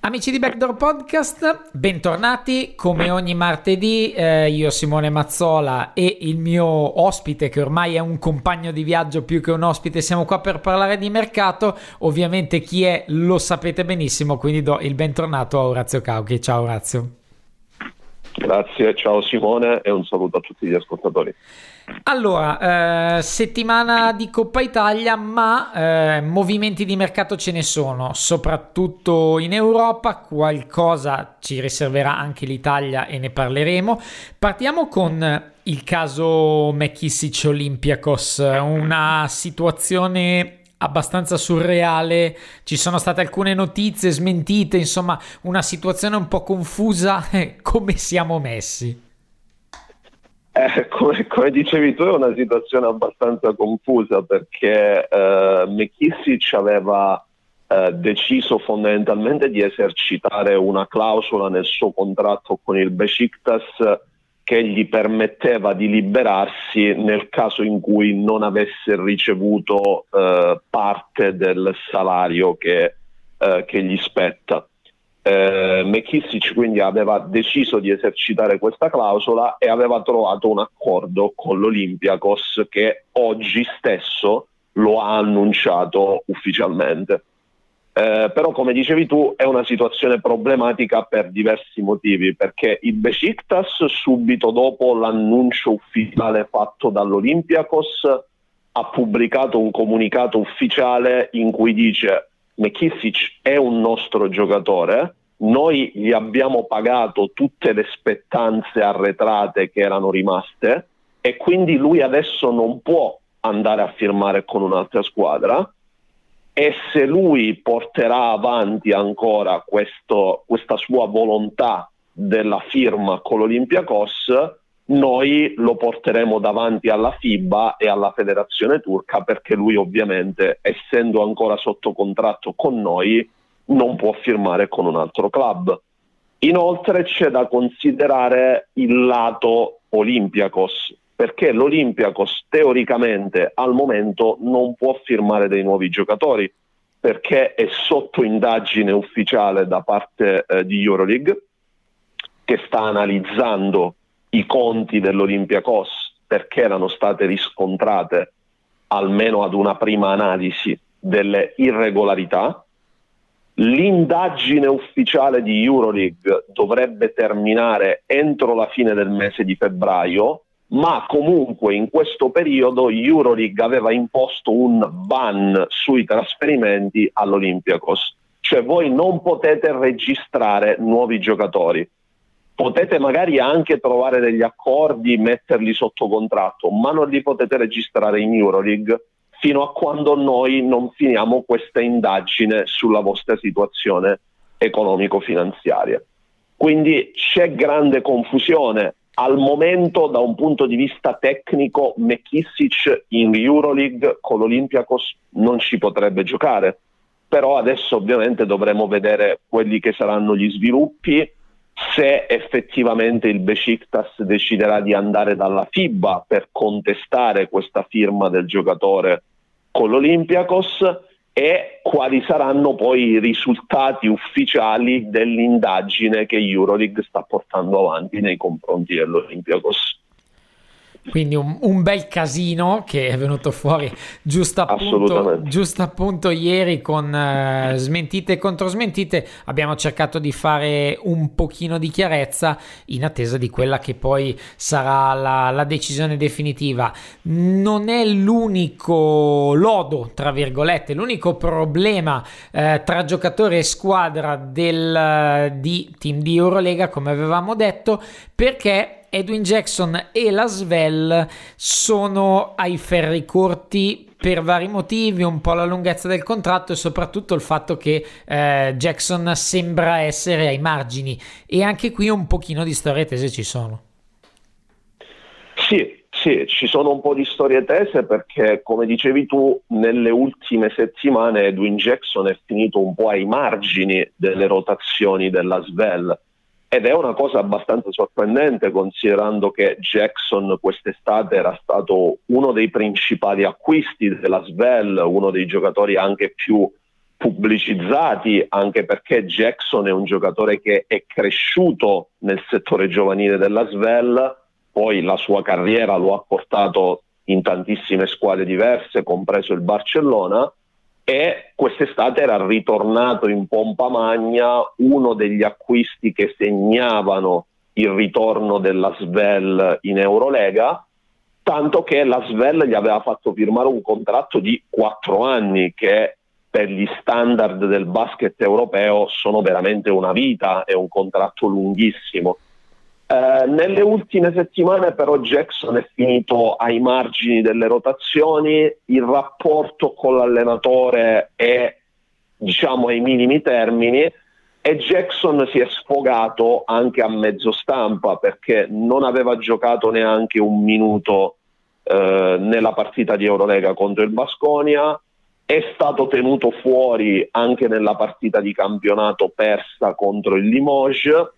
Amici di Backdoor Podcast, bentornati come ogni martedì. Eh, io, Simone Mazzola, e il mio ospite, che ormai è un compagno di viaggio più che un ospite, siamo qua per parlare di mercato. Ovviamente, chi è lo sapete benissimo, quindi do il bentornato a Orazio Cauchi. Ciao, Orazio. Grazie, ciao Simone e un saluto a tutti gli ascoltatori. Allora, eh, settimana di Coppa Italia, ma eh, movimenti di mercato ce ne sono, soprattutto in Europa, qualcosa ci riserverà anche l'Italia e ne parleremo. Partiamo con il caso McKissic Olympiacos, una situazione abbastanza surreale, ci sono state alcune notizie smentite, insomma una situazione un po' confusa, come siamo messi? Eh, come, come, dicevi tu è una situazione abbastanza confusa perché eh, McKissic aveva eh, deciso fondamentalmente di esercitare una clausola nel suo contratto con il Besiktas che gli permetteva di liberarsi nel caso in cui non avesse ricevuto eh, parte del salario che, eh, che gli spetta. Eh, McKissic quindi aveva deciso di esercitare questa clausola e aveva trovato un accordo con l'Olympiakos che oggi stesso lo ha annunciato ufficialmente. Eh, però come dicevi tu è una situazione problematica per diversi motivi, perché il Besiktas subito dopo l'annuncio ufficiale fatto dall'Olympiakos ha pubblicato un comunicato ufficiale in cui dice McKissic è un nostro giocatore, noi gli abbiamo pagato tutte le spettanze arretrate che erano rimaste e quindi lui adesso non può andare a firmare con un'altra squadra e se lui porterà avanti ancora questo, questa sua volontà della firma con l'Olympiakos, noi lo porteremo davanti alla FIBA e alla federazione turca perché lui ovviamente, essendo ancora sotto contratto con noi, non può firmare con un altro club. Inoltre c'è da considerare il lato Olympiakos, perché l'Olympiakos teoricamente al momento non può firmare dei nuovi giocatori perché è sotto indagine ufficiale da parte eh, di Euroleague che sta analizzando i conti dell'Olympiakos perché erano state riscontrate almeno ad una prima analisi delle irregolarità. L'indagine ufficiale di Euroleague dovrebbe terminare entro la fine del mese di febbraio ma comunque in questo periodo Euroleague aveva imposto un ban sui trasferimenti all'Olympiakos, cioè voi non potete registrare nuovi giocatori. Potete magari anche trovare degli accordi, metterli sotto contratto, ma non li potete registrare in Euroleague fino a quando noi non finiamo questa indagine sulla vostra situazione economico-finanziaria. Quindi c'è grande confusione. Al momento da un punto di vista tecnico McKissic in Euroleague con l'Olympiakos non ci potrebbe giocare. Però adesso ovviamente dovremo vedere quelli che saranno gli sviluppi se effettivamente il Besiktas deciderà di andare dalla FIBA per contestare questa firma del giocatore con l'Olympiakos e quali saranno poi i risultati ufficiali dell'indagine che Euroleague sta portando avanti nei confronti dell'Olympiakos. Quindi un, un, bel casino che è venuto fuori giusto appunto, giusto appunto ieri con uh, smentite e controsmentite. Abbiamo cercato di fare un pochino di chiarezza in attesa di quella che poi sarà la, la decisione definitiva. Non è l'unico lodo, tra virgolette, l'unico problema uh, tra giocatore e squadra del, uh, di team di Eurolega, come avevamo detto, perché Edwin Jackson e la Svel sono ai ferri corti per vari motivi, un po' la lunghezza del contratto e soprattutto il fatto che eh, Jackson sembra essere ai margini e anche qui un pochino di storie tese ci sono. Sì, sì, ci sono un po' di storie tese perché, come dicevi tu, nelle ultime settimane Edwin Jackson è finito un po' ai margini delle rotazioni della Svel ed è una cosa abbastanza sorprendente considerando che Jackson quest'estate era stato uno dei principali acquisti della Svel, uno dei giocatori anche più pubblicizzati, anche perché Jackson è un giocatore che è cresciuto nel settore giovanile della Svel, poi la sua carriera lo ha portato in tantissime squadre diverse, compreso il Barcellona, e quest'estate era ritornato in pompa magna uno degli acquisti che segnavano il ritorno della Svel in Eurolega, tanto che la Svel gli aveva fatto firmare un contratto di quattro anni che per gli standard del basket europeo sono veramente una vita, è un contratto lunghissimo. Eh, nelle ultime settimane però Jackson è finito ai margini delle rotazioni, il rapporto con l'allenatore è diciamo ai minimi termini e Jackson si è sfogato anche a mezzo stampa perché non aveva giocato neanche un minuto eh, nella partita di Eurolega contro il Basconia, è stato tenuto fuori anche nella partita di campionato persa contro il Limoges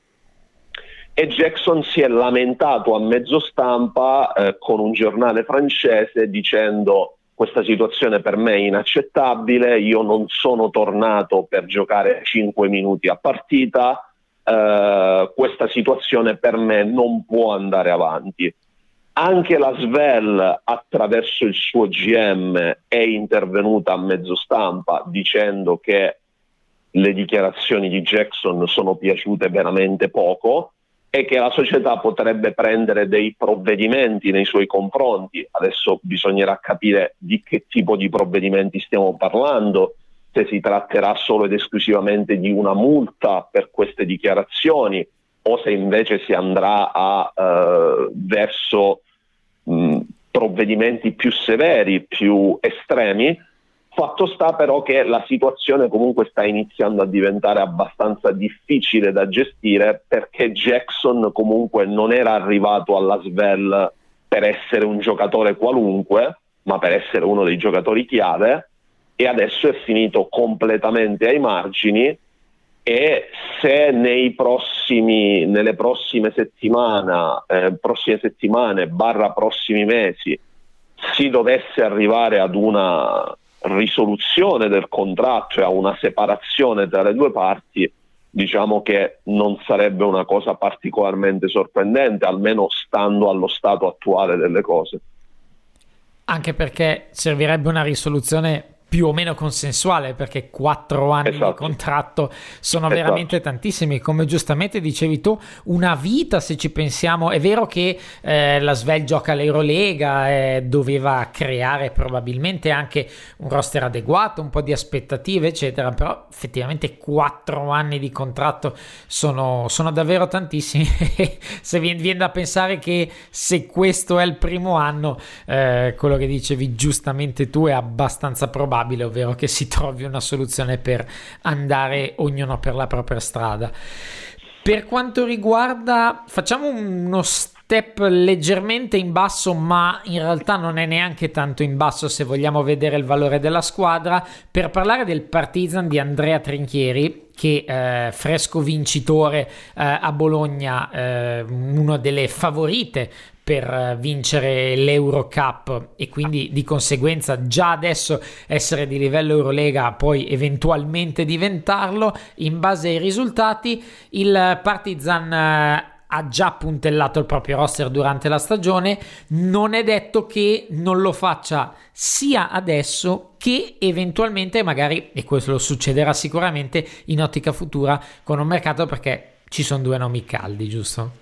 e Jackson si è lamentato a mezzo stampa eh, con un giornale francese dicendo questa situazione per me è inaccettabile, io non sono tornato per giocare 5 minuti a partita, eh, questa situazione per me non può andare avanti. Anche la Svel attraverso il suo GM è intervenuta a mezzo stampa dicendo che le dichiarazioni di Jackson sono piaciute veramente poco e che la società potrebbe prendere dei provvedimenti nei suoi confronti. Adesso bisognerà capire di che tipo di provvedimenti stiamo parlando, se si tratterà solo ed esclusivamente di una multa per queste dichiarazioni o se invece si andrà a, eh, verso mh, provvedimenti più severi, più estremi Fatto sta però che la situazione comunque sta iniziando a diventare abbastanza difficile da gestire perché Jackson comunque non era arrivato alla Svel per essere un giocatore qualunque, ma per essere uno dei giocatori chiave e adesso è finito completamente ai margini e se prossimi, nelle prossime eh, prossime settimane barra prossimi mesi si dovesse arrivare ad una risoluzione del contratto e a una separazione tra le due parti, diciamo che non sarebbe una cosa particolarmente sorprendente, almeno stando allo stato attuale delle cose. Anche perché servirebbe una risoluzione più o meno consensuale perché quattro anni esatto. di contratto sono esatto. veramente tantissimi come giustamente dicevi tu una vita se ci pensiamo è vero che eh, la Svel gioca l'Eurolega eh, doveva creare probabilmente anche un roster adeguato un po' di aspettative eccetera però effettivamente quattro anni di contratto sono, sono davvero tantissimi se viene, viene, da pensare che se questo è il primo anno eh, quello che dicevi giustamente tu è abbastanza probabile probabile, ovvero che si trovi una soluzione per andare ognuno per la propria strada. Per quanto riguarda, facciamo uno step leggermente in basso, ma in realtà non è neanche tanto in basso se vogliamo vedere il valore della squadra, per parlare del Partizan di Andrea Trinchieri, che eh, fresco vincitore eh, a Bologna, eh, una delle favorite per vincere l'Eurocup e quindi di conseguenza già adesso essere di livello Eurolega, poi eventualmente diventarlo in base ai risultati. Il Partizan eh, ha già puntellato il proprio roster durante la stagione, non è detto che non lo faccia sia adesso che eventualmente magari, e questo succederà sicuramente in ottica futura con un mercato perché ci sono due nomi caldi, giusto?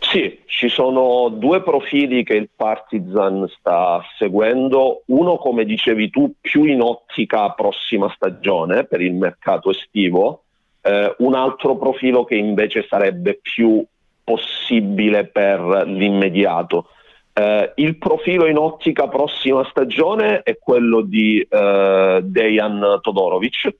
Sì, ci sono due profili che il Partizan sta seguendo, uno come dicevi tu più in ottica prossima stagione per il mercato estivo, eh, un altro profilo che invece sarebbe più possibile per l'immediato. Eh, il profilo in ottica prossima stagione è quello di eh, Dejan Todorovic,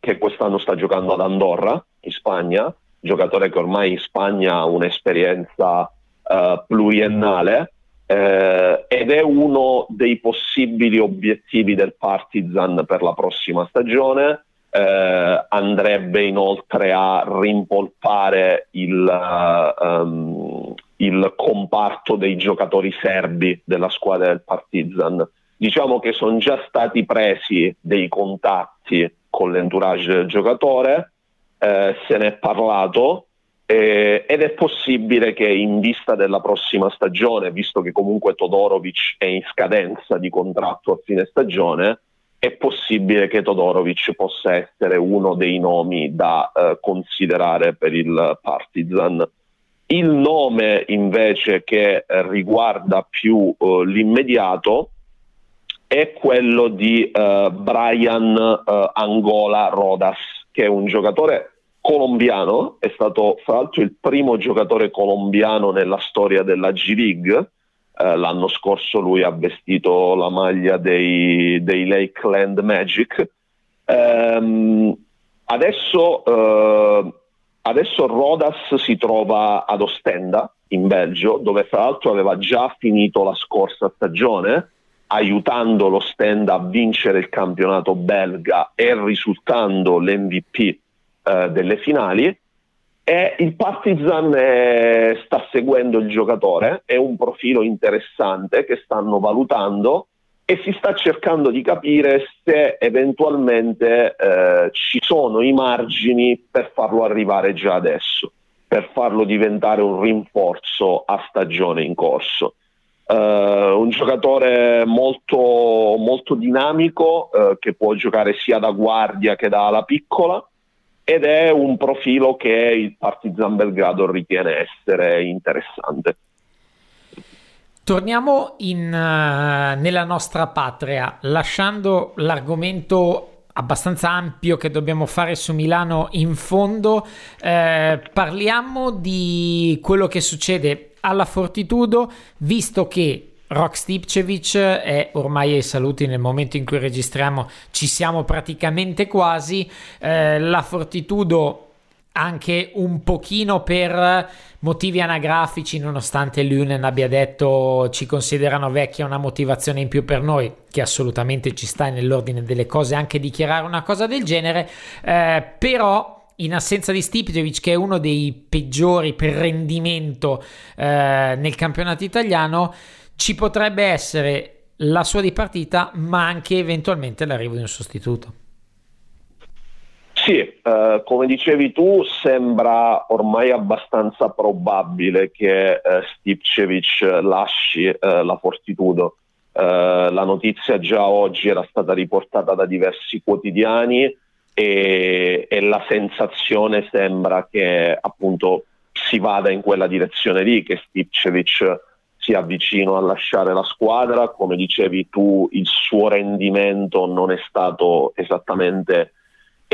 che quest'anno sta giocando ad Andorra, in Spagna, giocatore che ormai in Spagna ha un'esperienza eh, pluriennale eh, ed è uno dei possibili obiettivi del Partizan per la prossima stagione eh, andrebbe inoltre a rimpolpare il, um, il, comparto dei giocatori serbi della squadra del Partizan. Diciamo che sono già stati presi dei contatti con l'entourage del giocatore, eh, se ne è parlato eh, ed è possibile che in vista della prossima stagione, visto che comunque Todorovic è in scadenza di contratto a fine stagione, è possibile che Todorovic possa essere uno dei nomi da eh, considerare per il Partizan. Il nome invece che riguarda più eh, l'immediato è quello di eh, Brian Angola Rodas, che è un giocatore colombiano, è stato fra l'altro il primo giocatore colombiano nella storia della G-League eh, l'anno scorso lui ha vestito la maglia dei, dei Lakeland Magic. Um, adesso, uh, adesso Rodas si trova ad Ostenda, in Belgio, dove fra l'altro aveva già finito la scorsa stagione, aiutando l'Ostenda a vincere il campionato belga e risultando l'MVP uh, delle finali. E il Partizan è, sta seguendo il giocatore, è un profilo interessante che stanno valutando e si sta cercando di capire se eventualmente eh, ci sono i margini per farlo arrivare già adesso, per farlo diventare un rinforzo a stagione in corso. Uh, un giocatore molto, molto dinamico uh, che può giocare sia da guardia che da ala piccola ed è un profilo che il Partizan Belgrado ritiene essere interessante. Torniamo in, uh, nella nostra patria, lasciando l'argomento abbastanza ampio che dobbiamo fare su Milano in fondo, eh, parliamo di quello che succede alla Fortitudo, visto che Rock Stipcevic è ormai ai saluti nel momento in cui registriamo, ci siamo praticamente quasi. Eh, la Fortitudo anche un pochino per motivi anagrafici, nonostante Lunen abbia detto ci considerano vecchia una motivazione in più per noi, che assolutamente ci sta nell'ordine delle cose anche dichiarare una cosa del genere, eh, però in assenza di Stipcevic che è uno dei peggiori per rendimento eh, nel campionato italiano, ci potrebbe essere la sua dipartita, ma anche eventualmente l'arrivo di un sostituto. Sì, eh, come dicevi tu, sembra ormai abbastanza probabile che eh, Stipcevic lasci eh, la Fortitudo. Eh, la notizia già oggi era stata riportata da diversi quotidiani e, e la sensazione sembra che appunto si vada in quella direzione lì, che Stipcevic sia vicino a lasciare la squadra, come dicevi tu il suo rendimento non è stato esattamente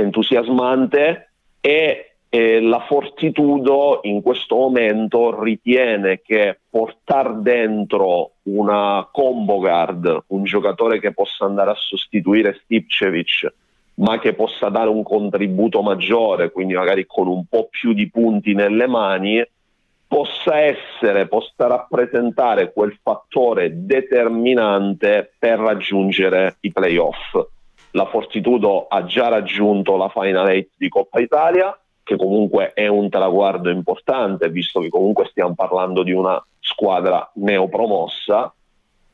entusiasmante e eh, la Fortitudo in questo momento ritiene che portare dentro una combo guard, un giocatore che possa andare a sostituire Stipcevic, ma che possa dare un contributo maggiore, quindi magari con un po' più di punti nelle mani, possa essere, possa rappresentare quel fattore determinante per raggiungere i playoff. La Fortitudo ha già raggiunto la Final 8 di Coppa Italia, che comunque è un traguardo importante, visto che comunque stiamo parlando di una squadra neopromossa,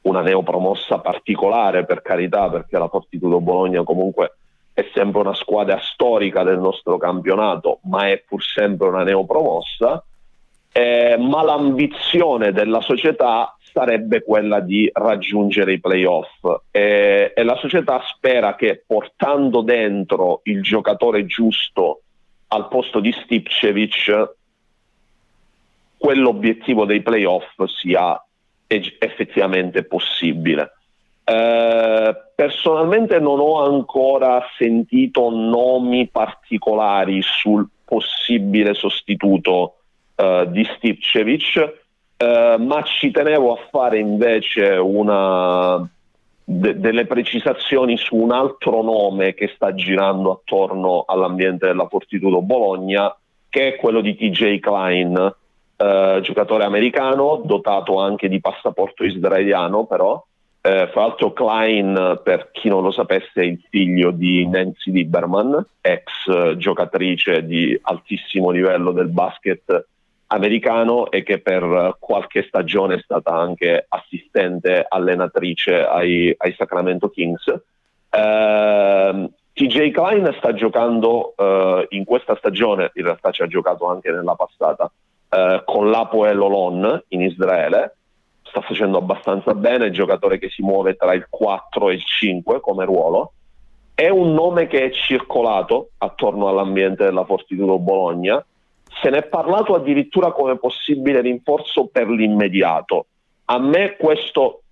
una neopromossa particolare per carità, perché la Fortitudo Bologna comunque è sempre una squadra storica del nostro campionato, ma è pur sempre una neopromossa, eh, ma l'ambizione della società sarebbe quella di raggiungere i playoff e, e la società spera che portando dentro il giocatore giusto al posto di Stipcevic quell'obiettivo dei playoff sia effettivamente possibile. Eh, personalmente non ho ancora sentito nomi particolari sul possibile sostituto eh, di Stipcevic, eh, ma ci tenevo a fare invece una, de- delle precisazioni su un altro nome che sta girando attorno all'ambiente della Fortitudo Bologna, che è quello di TJ Klein, eh, giocatore americano, dotato anche di passaporto israeliano però, eh, fra l'altro Klein, per chi non lo sapesse, è il figlio di Nancy Lieberman, ex giocatrice di altissimo livello del basket americano e che per qualche stagione è stata anche assistente allenatrice ai, ai Sacramento Kings. Eh, TJ Klein sta giocando eh, in questa stagione, in realtà ci ha giocato anche nella passata, eh, con l'Apoel Olon in Israele sta facendo abbastanza bene, giocatore che si muove tra il 4 e il 5 come ruolo. È un nome che è circolato attorno all'ambiente della Fortitudo Bologna. Se ne è parlato addirittura come possibile rinforzo per l'immediato. A me questo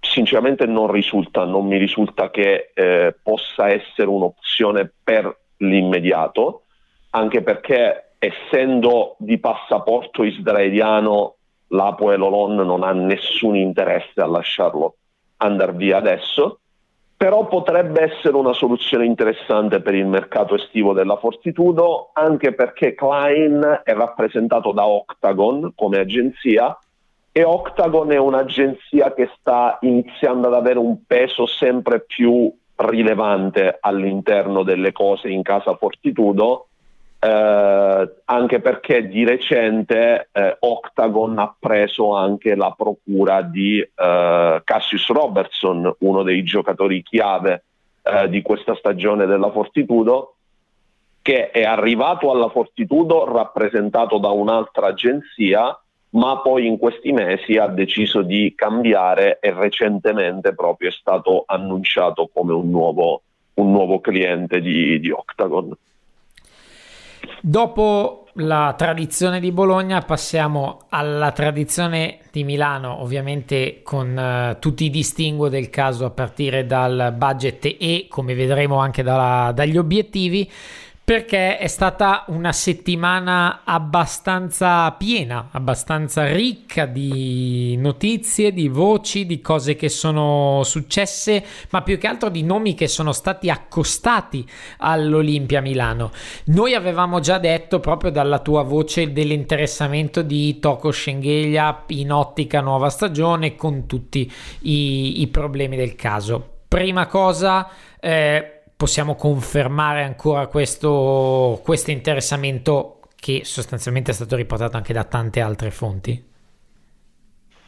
sinceramente non risulta, non mi risulta che eh, possa essere un'opzione per l'immediato, anche perché essendo di passaporto israeliano l'Apo e l'Olon non ha nessun interesse a lasciarlo andare via adesso, però potrebbe essere una soluzione interessante per il mercato estivo della Fortitudo, anche perché Klein è rappresentato da Octagon come agenzia e Octagon è un'agenzia che sta iniziando ad avere un peso sempre più rilevante all'interno delle cose in casa Fortitudo eh, anche perché di recente eh, Octagon ha preso anche la procura di eh, Cassius Robertson, uno dei giocatori chiave eh, di questa stagione della Fortitudo, che è arrivato alla Fortitudo rappresentato da un'altra agenzia, ma poi in questi mesi ha deciso di cambiare e recentemente proprio è stato annunciato come un nuovo, un nuovo cliente di, di Octagon. Dopo la tradizione di Bologna passiamo alla tradizione di Milano, ovviamente con uh, tutti i distinguo del caso a partire dal budget e come vedremo anche dalla, dagli obiettivi perché è stata una settimana abbastanza piena, abbastanza ricca di notizie, di voci, di cose che sono successe, ma più che altro di nomi che sono stati accostati all'Olimpia Milano. Noi avevamo già detto proprio dalla tua voce dell'interessamento di Toko Schengelia in ottica nuova stagione con tutti i, i problemi del caso. Prima cosa, eh, possiamo confermare ancora questo, questo interessamento che sostanzialmente è stato riportato anche da tante altre fonti?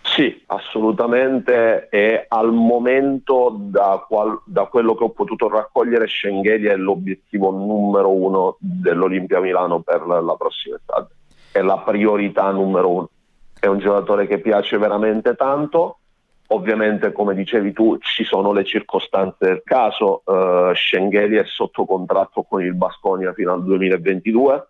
Sì, assolutamente e al momento da, qual, da, quello che ho potuto raccogliere Schengheli è l'obiettivo numero uno dell'Olimpia Milano per la prossima estate, è la priorità numero uno. È un giocatore che piace veramente tanto, Ovviamente, come dicevi tu, ci sono le circostanze del caso. Uh, Schengheli è sotto contratto con il Basconia fino al 2022,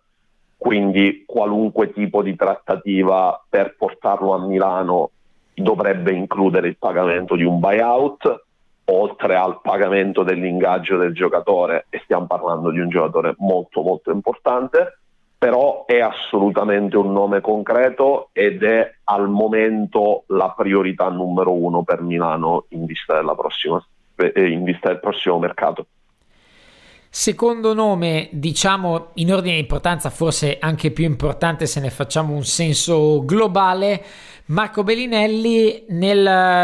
quindi qualunque tipo di trattativa per portarlo a Milano dovrebbe includere il pagamento di un buyout, oltre al pagamento dell'ingaggio del giocatore, e stiamo parlando di un giocatore molto molto importante però è assolutamente un nome concreto ed è al momento la priorità numero uno per Milano in vista, prossima, eh, in vista del prossimo mercato. Secondo nome, diciamo in ordine di importanza, forse anche più importante se ne facciamo un senso globale, Marco Bellinelli nel,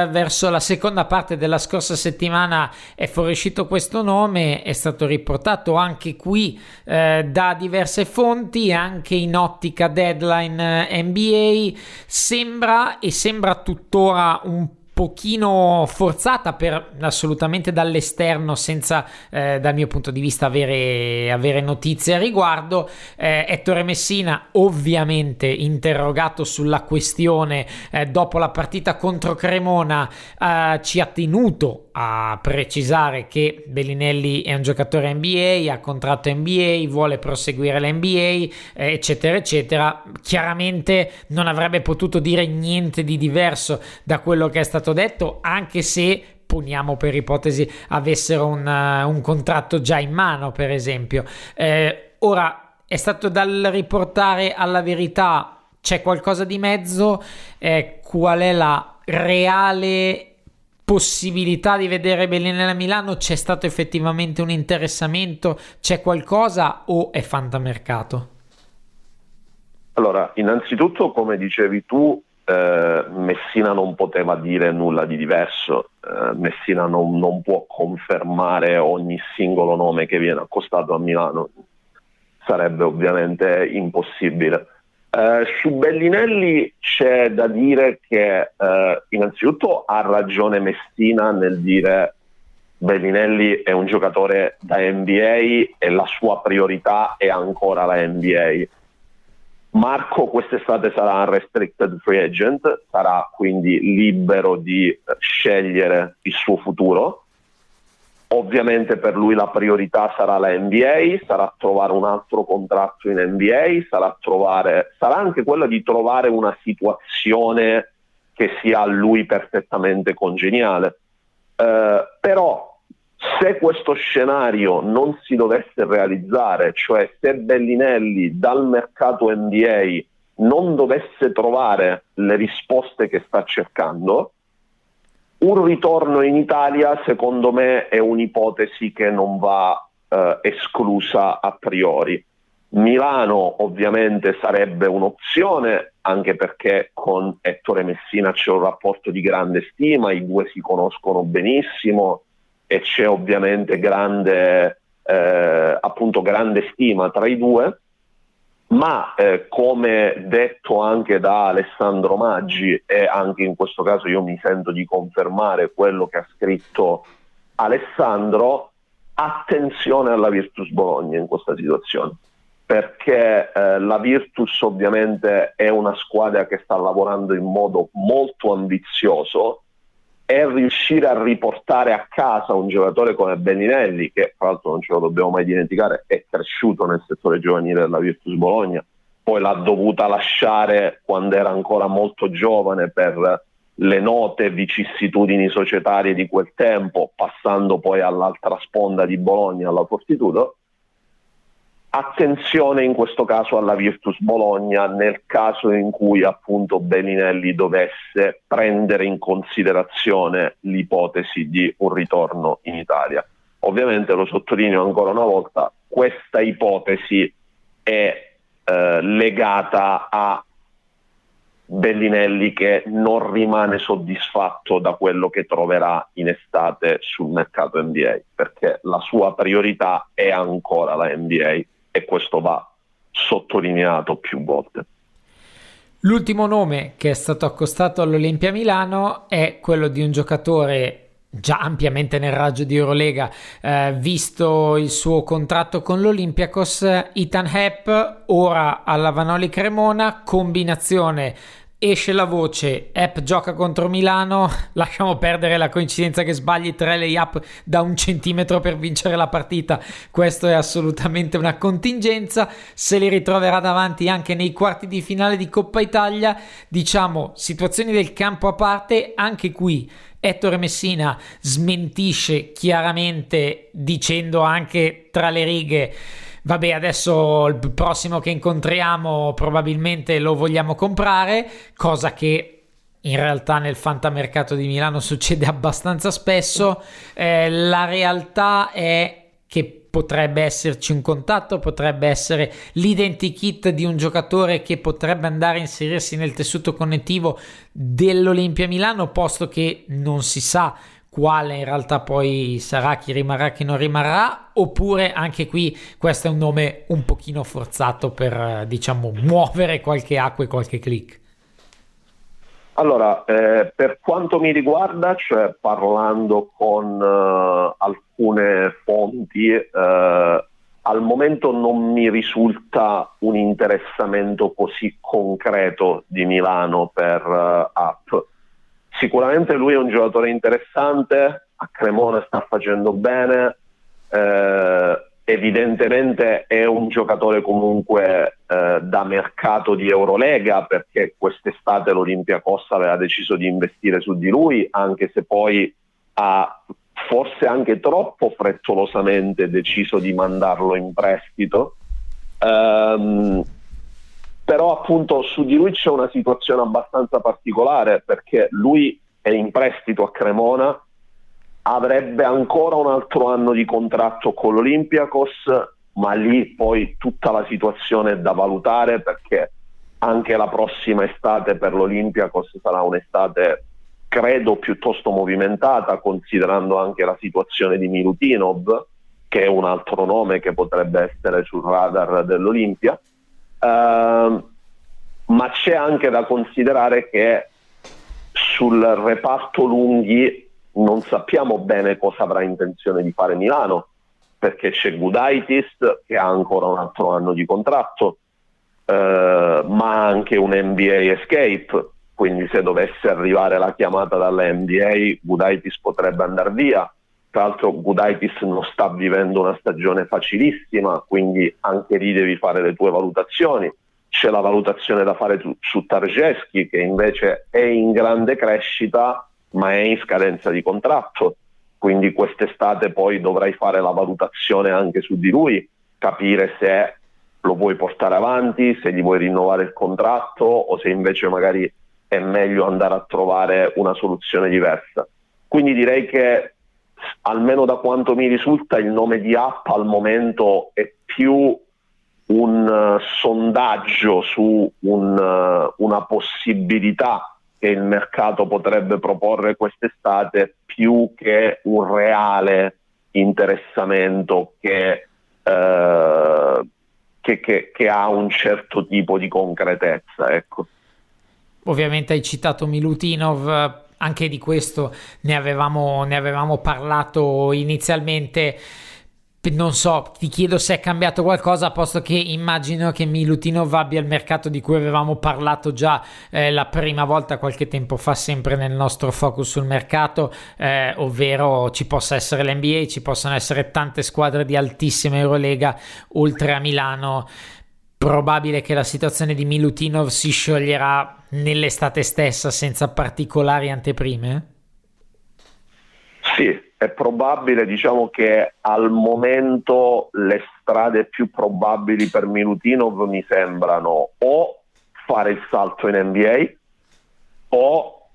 verso la seconda parte della scorsa settimana è fuoriuscito questo nome, è stato riportato anche qui eh, da diverse fonti, anche in ottica deadline eh, NBA, sembra e sembra tuttora un pochino forzata per assolutamente dall'esterno senza eh, dal mio punto di vista avere, avere notizie a riguardo. Eh, Ettore Messina ovviamente interrogato sulla questione eh, dopo la partita contro Cremona eh, ci ha tenuto a precisare che Bellinelli è un giocatore NBA ha contratto NBA vuole proseguire l'NBA eh, eccetera eccetera chiaramente non avrebbe potuto dire niente di diverso da quello che è stato detto, anche se poniamo per ipotesi avessero un, uh, un contratto già in mano, per esempio. Eh, ora è stato dal riportare alla verità, c'è qualcosa di mezzo, eh, qual è la reale possibilità di vedere Bellinella a Milano? C'è stato effettivamente un interessamento? C'è qualcosa o è fantamercato? Allora, innanzitutto, come dicevi tu, eh, Messina non poteva dire nulla di diverso, eh, Messina non, non, può confermare ogni singolo nome che viene accostato a Milano, sarebbe ovviamente impossibile. Eh, su Bellinelli c'è da dire che eh, innanzitutto ha ragione Messina nel dire Bellinelli è un giocatore da NBA e la sua priorità è ancora la NBA Marco quest'estate sarà un restricted free agent, sarà quindi libero di scegliere il suo futuro. Ovviamente per lui la priorità sarà la NBA, sarà trovare un altro contratto in NBA, sarà, trovare, sarà anche quella di trovare una situazione che sia a lui perfettamente congeniale. Uh, però se questo scenario non si dovesse realizzare, cioè se Bellinelli dal mercato NBA non dovesse trovare le risposte che sta cercando, un ritorno in Italia secondo me è un'ipotesi che non va eh, esclusa a priori. Milano ovviamente sarebbe un'opzione anche perché con Ettore Messina c'è un rapporto di grande stima, i due si conoscono benissimo, e c'è ovviamente grande, eh, grande stima tra i due, ma eh, come detto anche da Alessandro Maggi e anche in questo caso io mi sento di confermare quello che ha scritto Alessandro, attenzione alla Virtus Bologna in questa situazione. Perché eh, la Virtus ovviamente è una squadra che sta lavorando in modo molto ambizioso è riuscire a riportare a casa un giocatore come Bellinelli, che tra l'altro non ce lo dobbiamo mai dimenticare, è cresciuto nel settore giovanile della Virtus Bologna, poi l'ha dovuta lasciare quando era ancora molto giovane per le note vicissitudini societarie di quel tempo, passando poi all'altra sponda di Bologna, alla Fortitudo Attenzione in questo caso alla Virtus Bologna nel caso in cui appunto Bellinelli dovesse prendere in considerazione l'ipotesi di un ritorno in Italia. Ovviamente lo sottolineo ancora una volta, questa ipotesi è eh, legata a Bellinelli che non rimane soddisfatto da quello che troverà in estate sul mercato NBA, perché la sua priorità è ancora la NBA e questo va sottolineato più volte. L'ultimo nome che è stato accostato all'Olimpia Milano è quello di un giocatore già ampiamente nel raggio di Eurolega, eh, visto il suo contratto con l'Olympiacos, Ethan Hepp, ora alla Vanoli Cremona, combinazione esce la voce app gioca contro Milano lasciamo perdere la coincidenza che sbagli tre layup da un centimetro per vincere la partita. Questo è assolutamente una contingenza. Se li ritroverà davanti anche nei quarti di finale di Coppa Italia diciamo situazioni del campo a parte anche qui Ettore Messina smentisce chiaramente dicendo anche tra le righe vabbè adesso il prossimo che incontriamo probabilmente lo vogliamo comprare, cosa che in realtà nel fantamercato di Milano succede abbastanza spesso. Eh, la realtà è che potrebbe esserci un contatto, potrebbe essere l'identikit di un giocatore che potrebbe andare a inserirsi nel tessuto connettivo dell'Olimpia Milano, posto che non si sa quale in realtà poi sarà, chi rimarrà, chi non rimarrà, oppure anche qui questo è un nome un pochino forzato per diciamo muovere qualche acqua e qualche click. Allora, eh, per quanto mi riguarda, cioè parlando con uh, alcune fonti, uh, al momento non mi risulta un interessamento così concreto di Milano per uh, App. Sicuramente lui è un giocatore interessante, a Cremona sta facendo bene, eh, evidentemente è un giocatore comunque eh, da mercato di Eurolega perché quest'estate l'Olympiacos aveva deciso di investire su di lui anche se poi ha forse anche troppo frettolosamente deciso di mandarlo in prestito. Um, però appunto su di lui c'è una situazione abbastanza particolare perché lui è in prestito a Cremona avrebbe ancora un altro anno di contratto con l'Olympiacos, ma lì poi tutta la situazione è da valutare perché anche la prossima estate per l'Olympiacos sarà un'estate credo piuttosto movimentata considerando anche la situazione di Milutinov che è un altro nome che potrebbe essere sul radar dell'Olimpia ma c'è anche da considerare che sul reparto lunghi non sappiamo bene cosa avrà intenzione di fare Milano, perché c'è Gudaitis che ha ancora un altro anno di contratto, eh, ma anche un NBA Escape, quindi se dovesse arrivare la chiamata dalla NBA Gudaitis potrebbe andare via. Tra l'altro Gudaitis non sta vivendo una stagione facilissima, quindi anche lì devi fare le tue valutazioni. C'è la valutazione da fare su, su Targeschi che invece è in grande crescita ma è in scadenza di contratto, quindi quest'estate poi dovrai fare la valutazione anche su di lui, capire se lo vuoi portare avanti, se gli vuoi rinnovare il contratto o se invece magari è meglio andare a trovare una soluzione diversa. Quindi direi che almeno da quanto mi risulta il nome di app al momento è più un uh, sondaggio su un, uh, una possibilità che il mercato potrebbe proporre quest'estate più che un reale interessamento che, eh, che, che, che ha un certo tipo di concretezza. Ecco. Ovviamente hai citato Milutinov, anche di questo ne avevamo, ne avevamo parlato inizialmente non so, ti chiedo se è cambiato qualcosa, posto che immagino che Milutinov abbia il mercato di cui avevamo parlato già eh, la prima volta qualche tempo fa, sempre nel nostro focus sul mercato, eh, ovvero ci possa essere l'NBA, ci possono essere tante squadre di altissima Eurolega oltre a Milano. Probabile che la situazione di Milutinov si scioglierà nell'estate stessa senza particolari anteprime? Sì, è probabile, diciamo che al momento le strade più probabili per Milutinov mi sembrano o fare il salto in NBA o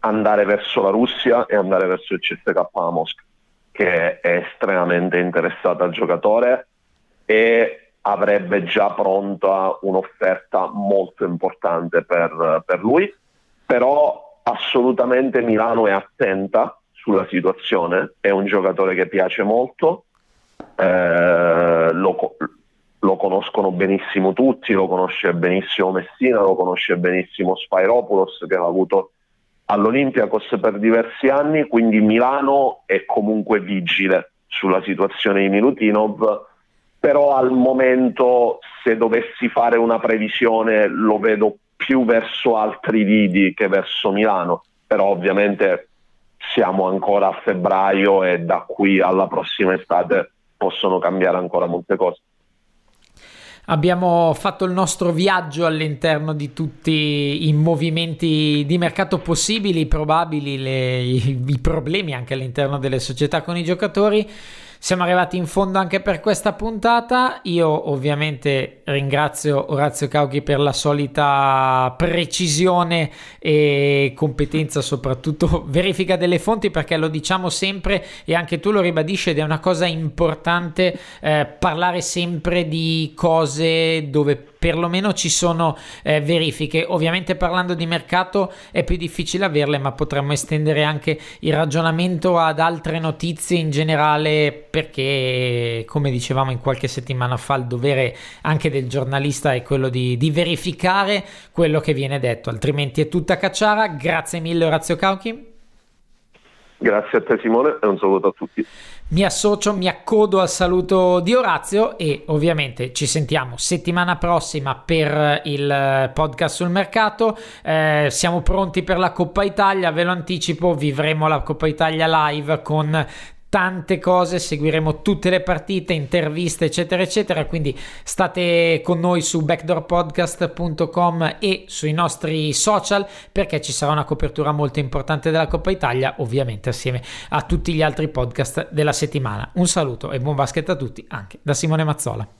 andare verso la Russia e andare verso il CSK Mosca, che è estremamente interessata al giocatore e avrebbe già pronta un'offerta molto importante per, per lui, però assolutamente Milano è attenta sulla situazione, è un giocatore che piace molto, eh, lo, lo, conoscono benissimo tutti, lo conosce benissimo Messina, lo conosce benissimo Spyropoulos che ha avuto all'Olympiacos per diversi anni, quindi Milano è comunque vigile sulla situazione di Milutinov, però al momento se dovessi fare una previsione lo vedo più verso altri lidi che verso Milano, però ovviamente siamo ancora a febbraio e da qui alla prossima estate possono cambiare ancora molte cose. Abbiamo fatto il nostro viaggio all'interno di tutti i movimenti di mercato possibili, probabili, le, i, i problemi anche all'interno delle società con i giocatori. Siamo arrivati in fondo anche per questa puntata. Io ovviamente ringrazio Orazio Cauchi per la solita precisione e competenza, soprattutto verifica delle fonti, perché lo diciamo sempre e anche tu lo ribadisci ed è una cosa importante eh, parlare sempre di cose dove perlomeno ci sono eh, verifiche. Ovviamente parlando di mercato è più difficile averle, ma potremmo estendere anche il ragionamento ad altre notizie in generale perché, come dicevamo in qualche settimana fa, il dovere anche del giornalista è quello di, di verificare quello che viene detto, altrimenti è tutta cacciara. Grazie mille Orazio Cauchi. Grazie a te Simone e un saluto a tutti. Mi associo, mi accodo al saluto di Orazio e ovviamente ci sentiamo settimana prossima per il podcast sul mercato. Eh, siamo pronti per la Coppa Italia, ve lo anticipo, vivremo la Coppa Italia live con tante cose, seguiremo tutte le partite, interviste, eccetera, eccetera. Quindi state con noi su backdoorpodcast.com e sui nostri social perché ci sarà una copertura molto importante della Coppa Italia, ovviamente assieme a tutti gli altri podcast della settimana. Un saluto e buon basket a tutti, anche da Simone Mazzola.